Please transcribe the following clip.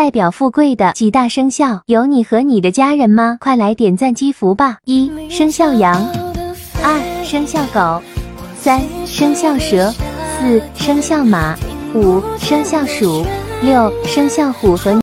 代表富贵的几大生肖有你和你的家人吗？快来点赞积福吧！一生肖羊二生肖狗三生肖蛇四生肖马五生肖鼠六生肖虎和